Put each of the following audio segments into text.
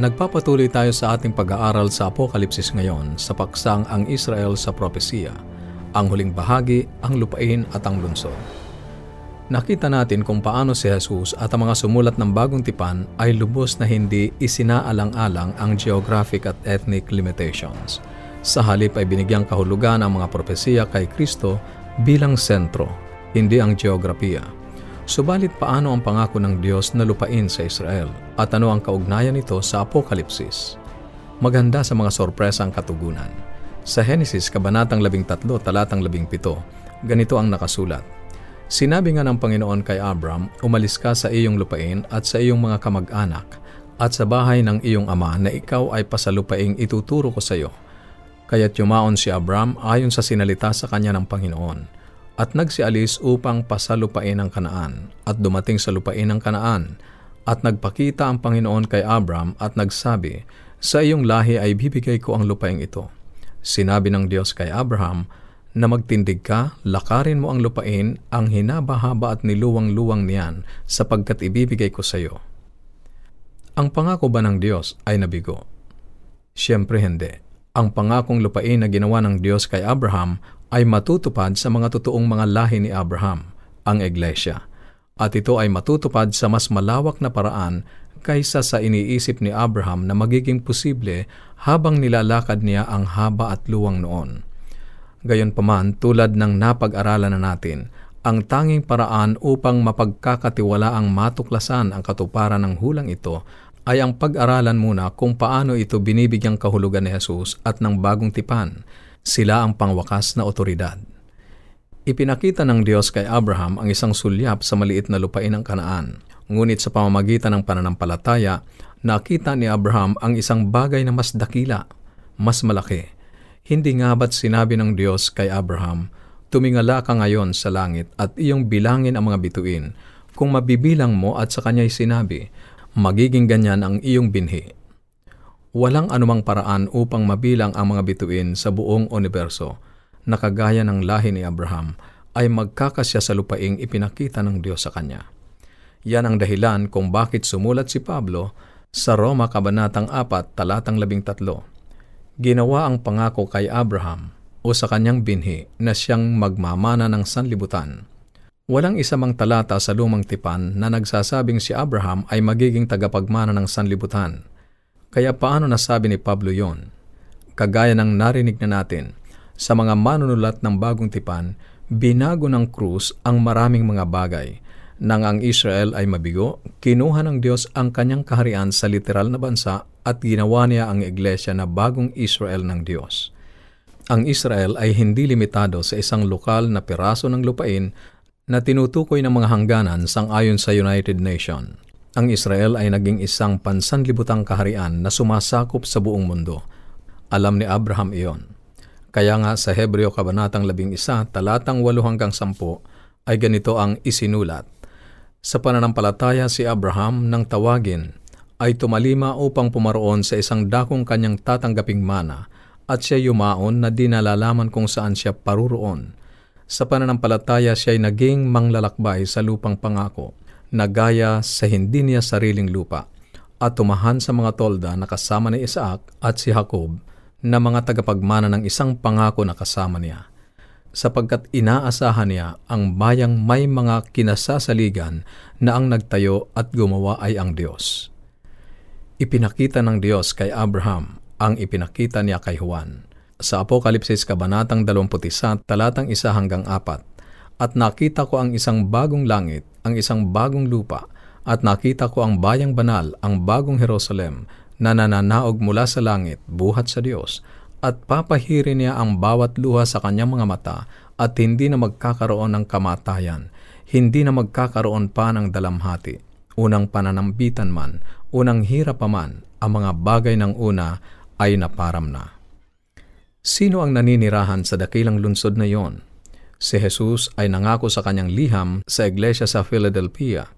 Nagpapatuloy tayo sa ating pag-aaral sa Apokalipsis ngayon sa paksang ang Israel sa propesiya, ang huling bahagi, ang lupain at ang lungsod. Nakita natin kung paano si Jesus at ang mga sumulat ng bagong tipan ay lubos na hindi isinaalang-alang ang geographic at ethnic limitations. Sa halip ay binigyang kahulugan ang mga propesiya kay Kristo bilang sentro, hindi ang geografiya. Subalit paano ang pangako ng Diyos na lupain sa Israel at ano ang kaugnayan nito sa Apokalipsis? Maganda sa mga sorpresa ang katugunan. Sa Henesis Kabanatang 13, Talatang 17, ganito ang nakasulat. Sinabi nga ng Panginoon kay Abram, umalis ka sa iyong lupain at sa iyong mga kamag-anak at sa bahay ng iyong ama na ikaw ay pasalupaing ituturo ko sa iyo. Kaya't yumaon si Abram ayon sa sinalita sa kanya ng Panginoon at nagsialis upang pasalupain ang Kanaan at dumating sa lupain ng Kanaan at nagpakita ang Panginoon kay Abram at nagsabi, Sa iyong lahi ay bibigay ko ang lupain ito. Sinabi ng Diyos kay Abraham na magtindig ka, lakarin mo ang lupain, ang hinabahaba at niluwang-luwang niyan sapagkat ibibigay ko sa iyo. Ang pangako ba ng Diyos ay nabigo? Siyempre hindi. Ang pangakong lupain na ginawa ng Diyos kay Abraham ay matutupad sa mga totoong mga lahi ni Abraham, ang Iglesia. At ito ay matutupad sa mas malawak na paraan kaysa sa iniisip ni Abraham na magiging posible habang nilalakad niya ang haba at luwang noon. Gayunpaman, tulad ng napag-aralan na natin, ang tanging paraan upang mapagkakatiwala ang matuklasan ang katuparan ng hulang ito ay ang pag-aralan muna kung paano ito binibigyang kahulugan ni Jesus at ng bagong tipan sila ang pangwakas na otoridad. Ipinakita ng Diyos kay Abraham ang isang sulyap sa maliit na lupain ng Kanaan. Ngunit sa pamamagitan ng pananampalataya, nakita ni Abraham ang isang bagay na mas dakila, mas malaki. Hindi nga ba't sinabi ng Diyos kay Abraham, Tumingala ka ngayon sa langit at iyong bilangin ang mga bituin. Kung mabibilang mo at sa kanya'y sinabi, magiging ganyan ang iyong binhi Walang anumang paraan upang mabilang ang mga bituin sa buong universo na kagaya ng lahi ni Abraham ay magkakasya sa lupaing ipinakita ng Diyos sa kanya. Yan ang dahilan kung bakit sumulat si Pablo sa Roma Kabanatang 4, Talatang 13. Ginawa ang pangako kay Abraham o sa kanyang binhi na siyang magmamana ng sanlibutan. Walang isa mang talata sa lumang tipan na nagsasabing si Abraham ay magiging tagapagmana ng sanlibutan kaya paano nasabi ni Pablo yon? Kagaya ng narinig na natin, sa mga manunulat ng bagong tipan, binago ng krus ang maraming mga bagay. Nang ang Israel ay mabigo, kinuha ng Diyos ang kanyang kaharian sa literal na bansa at ginawa niya ang iglesia na bagong Israel ng Diyos. Ang Israel ay hindi limitado sa isang lokal na piraso ng lupain na tinutukoy ng mga hangganan sang ayon sa United Nations ang Israel ay naging isang pansanlibutang kaharian na sumasakop sa buong mundo. Alam ni Abraham iyon. Kaya nga sa Hebreo Kabanatang 11, talatang 8 hanggang 10, ay ganito ang isinulat. Sa pananampalataya si Abraham nang tawagin ay tumalima upang pumaroon sa isang dakong kanyang tatanggaping mana at siya yumaon na di nalalaman kung saan siya paruroon. Sa pananampalataya siya ay naging manglalakbay sa lupang pangako na gaya sa hindi niya sariling lupa at tumahan sa mga tolda na kasama ni Isaac at si Jacob na mga tagapagmana ng isang pangako na kasama niya sapagkat inaasahan niya ang bayang may mga kinasasaligan na ang nagtayo at gumawa ay ang Diyos. Ipinakita ng Diyos kay Abraham ang ipinakita niya kay Juan. Sa Apokalipsis Kabanatang 21, talatang 1 hanggang 4, At nakita ko ang isang bagong langit ang isang bagong lupa at nakita ko ang bayang banal, ang bagong Jerusalem, na nananaog mula sa langit, buhat sa Diyos, at papahirin niya ang bawat luha sa kanyang mga mata at hindi na magkakaroon ng kamatayan, hindi na magkakaroon pa ng dalamhati, unang pananambitan man, unang hirap pa man, ang mga bagay ng una ay naparam na. Sino ang naninirahan sa dakilang lungsod na iyon? Si Jesus ay nangako sa kanyang liham sa iglesia sa Philadelphia.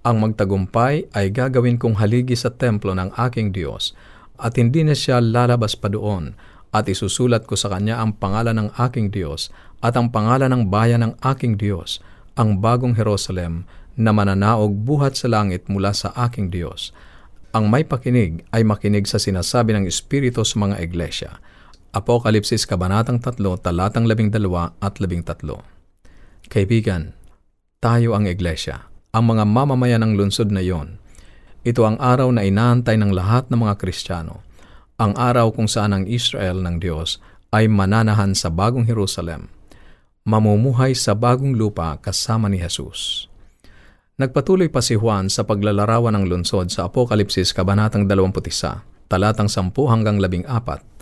Ang magtagumpay ay gagawin kong haligi sa templo ng aking Diyos at hindi na siya lalabas pa doon at isusulat ko sa kanya ang pangalan ng aking Diyos at ang pangalan ng bayan ng aking Diyos, ang bagong Jerusalem na mananaog buhat sa langit mula sa aking Diyos. Ang may pakinig ay makinig sa sinasabi ng Espiritu sa mga iglesia. Apokalipsis Kabanatang 3, talatang 12 at 13. Kaibigan, tayo ang iglesia, ang mga mamamayan ng lungsod na iyon. Ito ang araw na inaantay ng lahat ng mga Kristiyano. Ang araw kung saan ang Israel ng Diyos ay mananahan sa bagong Jerusalem. Mamumuhay sa bagong lupa kasama ni Jesus. Nagpatuloy pa si Juan sa paglalarawan ng lungsod sa Apokalipsis Kabanatang 21, talatang 10 hanggang 14,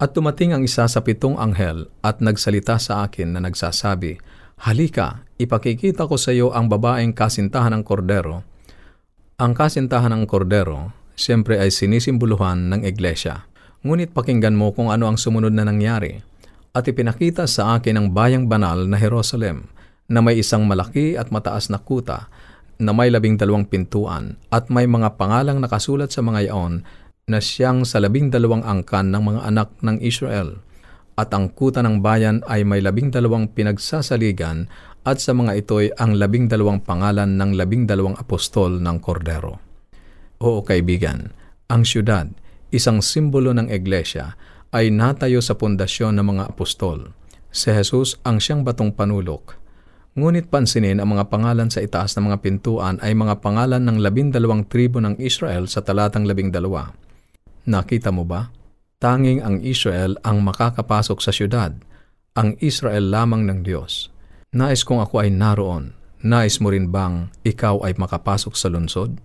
at tumating ang isa sa pitong anghel at nagsalita sa akin na nagsasabi, Halika, ipakikita ko sa iyo ang babaeng kasintahan ng kordero. Ang kasintahan ng kordero, siyempre ay sinisimbuluhan ng iglesia. Ngunit pakinggan mo kung ano ang sumunod na nangyari. At ipinakita sa akin ang bayang banal na Jerusalem, na may isang malaki at mataas na kuta na may labing dalawang pintuan at may mga pangalang nakasulat sa mga iyon na siyang sa labing dalawang angkan ng mga anak ng Israel. At ang kuta ng bayan ay may labing dalawang pinagsasaligan at sa mga ito'y ang labing dalawang pangalan ng labing dalawang apostol ng Kordero. Oo kaibigan, ang syudad, isang simbolo ng iglesia, ay natayo sa pundasyon ng mga apostol. Si Jesus ang siyang batong panulok Ngunit pansinin ang mga pangalan sa itaas ng mga pintuan ay mga pangalan ng labindalawang tribo ng Israel sa talatang labingdalawa. Nakita mo ba? Tanging ang Israel ang makakapasok sa syudad. Ang Israel lamang ng Diyos. Nais kong ako ay naroon. Nais mo rin bang ikaw ay makapasok sa lungsod?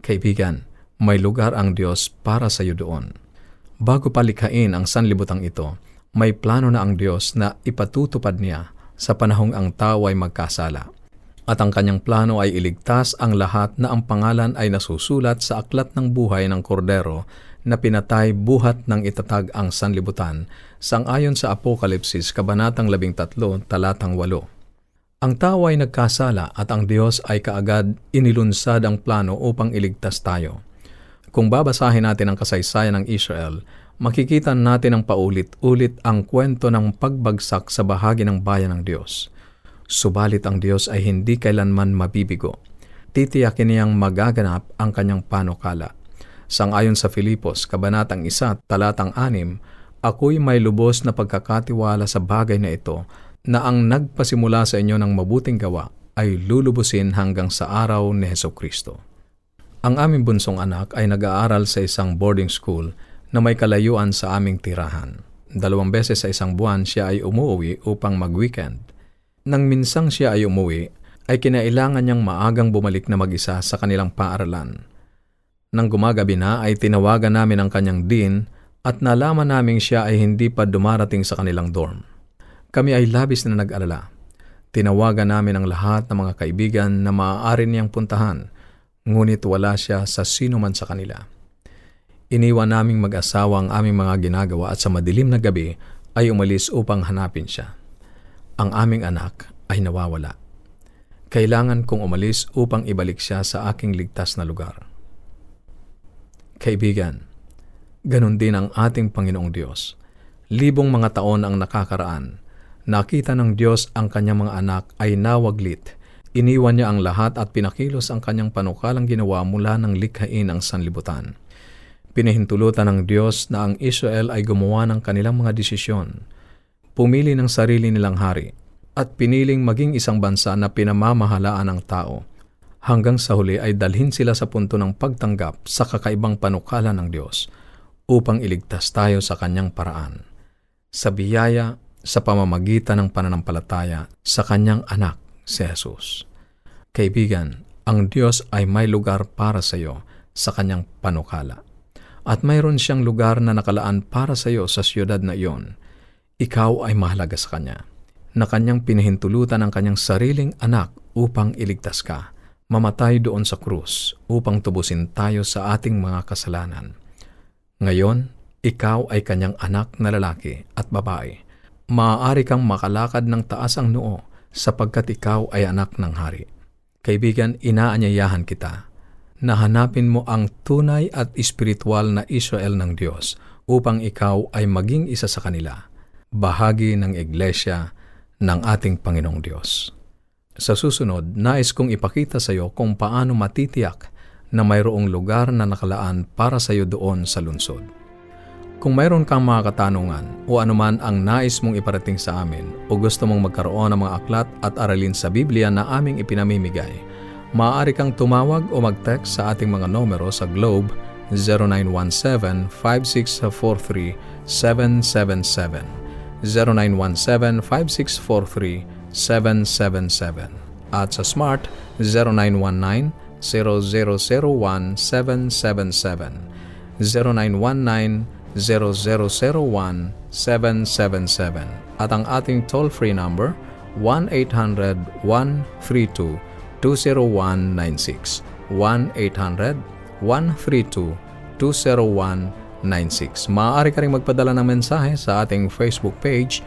Kaibigan, may lugar ang Diyos para sa iyo doon. Bago palikhain ang sanlibutang ito, may plano na ang Diyos na ipatutupad niya sa panahong ang tao ay magkasala. At ang kanyang plano ay iligtas ang lahat na ang pangalan ay nasusulat sa aklat ng buhay ng kordero na pinatay buhat ng itatag ang sanlibutan, sangayon sa Apokalipsis, Kabanatang 13, Talatang 8. Ang tao ay nagkasala at ang Diyos ay kaagad inilunsad ang plano upang iligtas tayo. Kung babasahin natin ang kasaysayan ng Israel, makikita natin ang paulit-ulit ang kwento ng pagbagsak sa bahagi ng bayan ng Diyos. Subalit ang Diyos ay hindi kailanman mabibigo. Titiyakin niyang magaganap ang kanyang panukala. Sangayon sa Filipos, Kabanatang 1, Talatang 6, Ako'y may lubos na pagkakatiwala sa bagay na ito na ang nagpasimula sa inyo ng mabuting gawa ay lulubusin hanggang sa araw ni Heso Kristo. Ang aming bunsong anak ay nag-aaral sa isang boarding school na may kalayuan sa aming tirahan. Dalawang beses sa isang buwan siya ay umuwi upang mag-weekend. Nang minsang siya ay umuwi, ay kinailangan niyang maagang bumalik na mag-isa sa kanilang paaralan. Nang gumagabi na ay tinawagan namin ang kanyang dean at nalaman naming siya ay hindi pa dumarating sa kanilang dorm. Kami ay labis na nag-alala. Tinawagan namin ang lahat ng mga kaibigan na maaari niyang puntahan, ngunit wala siya sa sino man sa kanila. Iniwan naming mag-asawa ang aming mga ginagawa at sa madilim na gabi ay umalis upang hanapin siya. Ang aming anak ay nawawala. Kailangan kong umalis upang ibalik siya sa aking ligtas na lugar. Kaibigan, ganun din ang ating Panginoong Diyos. Libong mga taon ang nakakaraan. Nakita ng Diyos ang kanyang mga anak ay nawaglit. Iniwan niya ang lahat at pinakilos ang kanyang panukalang ginawa mula ng likhain ang sanlibutan. Pinahintulutan ng Diyos na ang Israel ay gumawa ng kanilang mga desisyon, pumili ng sarili nilang hari, at piniling maging isang bansa na pinamamahalaan ng tao, hanggang sa huli ay dalhin sila sa punto ng pagtanggap sa kakaibang panukala ng Diyos upang iligtas tayo sa kanyang paraan. Sa biyaya, sa pamamagitan ng pananampalataya sa kanyang anak, si Jesus. Kaibigan, ang Diyos ay may lugar para sa iyo sa kanyang panukala at mayroon siyang lugar na nakalaan para sa iyo sa siyudad na iyon, ikaw ay mahalaga sa Kanya, na Kanyang pinahintulutan ang Kanyang sariling anak upang iligtas ka, mamatay doon sa krus upang tubusin tayo sa ating mga kasalanan. Ngayon, ikaw ay Kanyang anak na lalaki at babae. Maaari kang makalakad ng taas ang noo sapagkat ikaw ay anak ng hari. Kaibigan, inaanyayahan kita na hanapin mo ang tunay at espiritual na Israel ng Diyos upang ikaw ay maging isa sa kanila, bahagi ng iglesia ng ating Panginoong Diyos. Sa susunod, nais kong ipakita sa iyo kung paano matitiyak na mayroong lugar na nakalaan para sa iyo doon sa lungsod. Kung mayroon kang mga katanungan o anuman ang nais mong iparating sa amin o gusto mong magkaroon ng mga aklat at aralin sa Biblia na aming ipinamimigay, maaari kang tumawag o mag-text sa ating mga numero sa Globe 0917-5643-777, 0917-5643-777, at sa Smart 0919-0001-777, 0919-0001-777, at ang ating toll-free number 1-800-132-20196, 1-800-132-20196. Maaari ka rin magpadala ng mensahe sa ating Facebook page,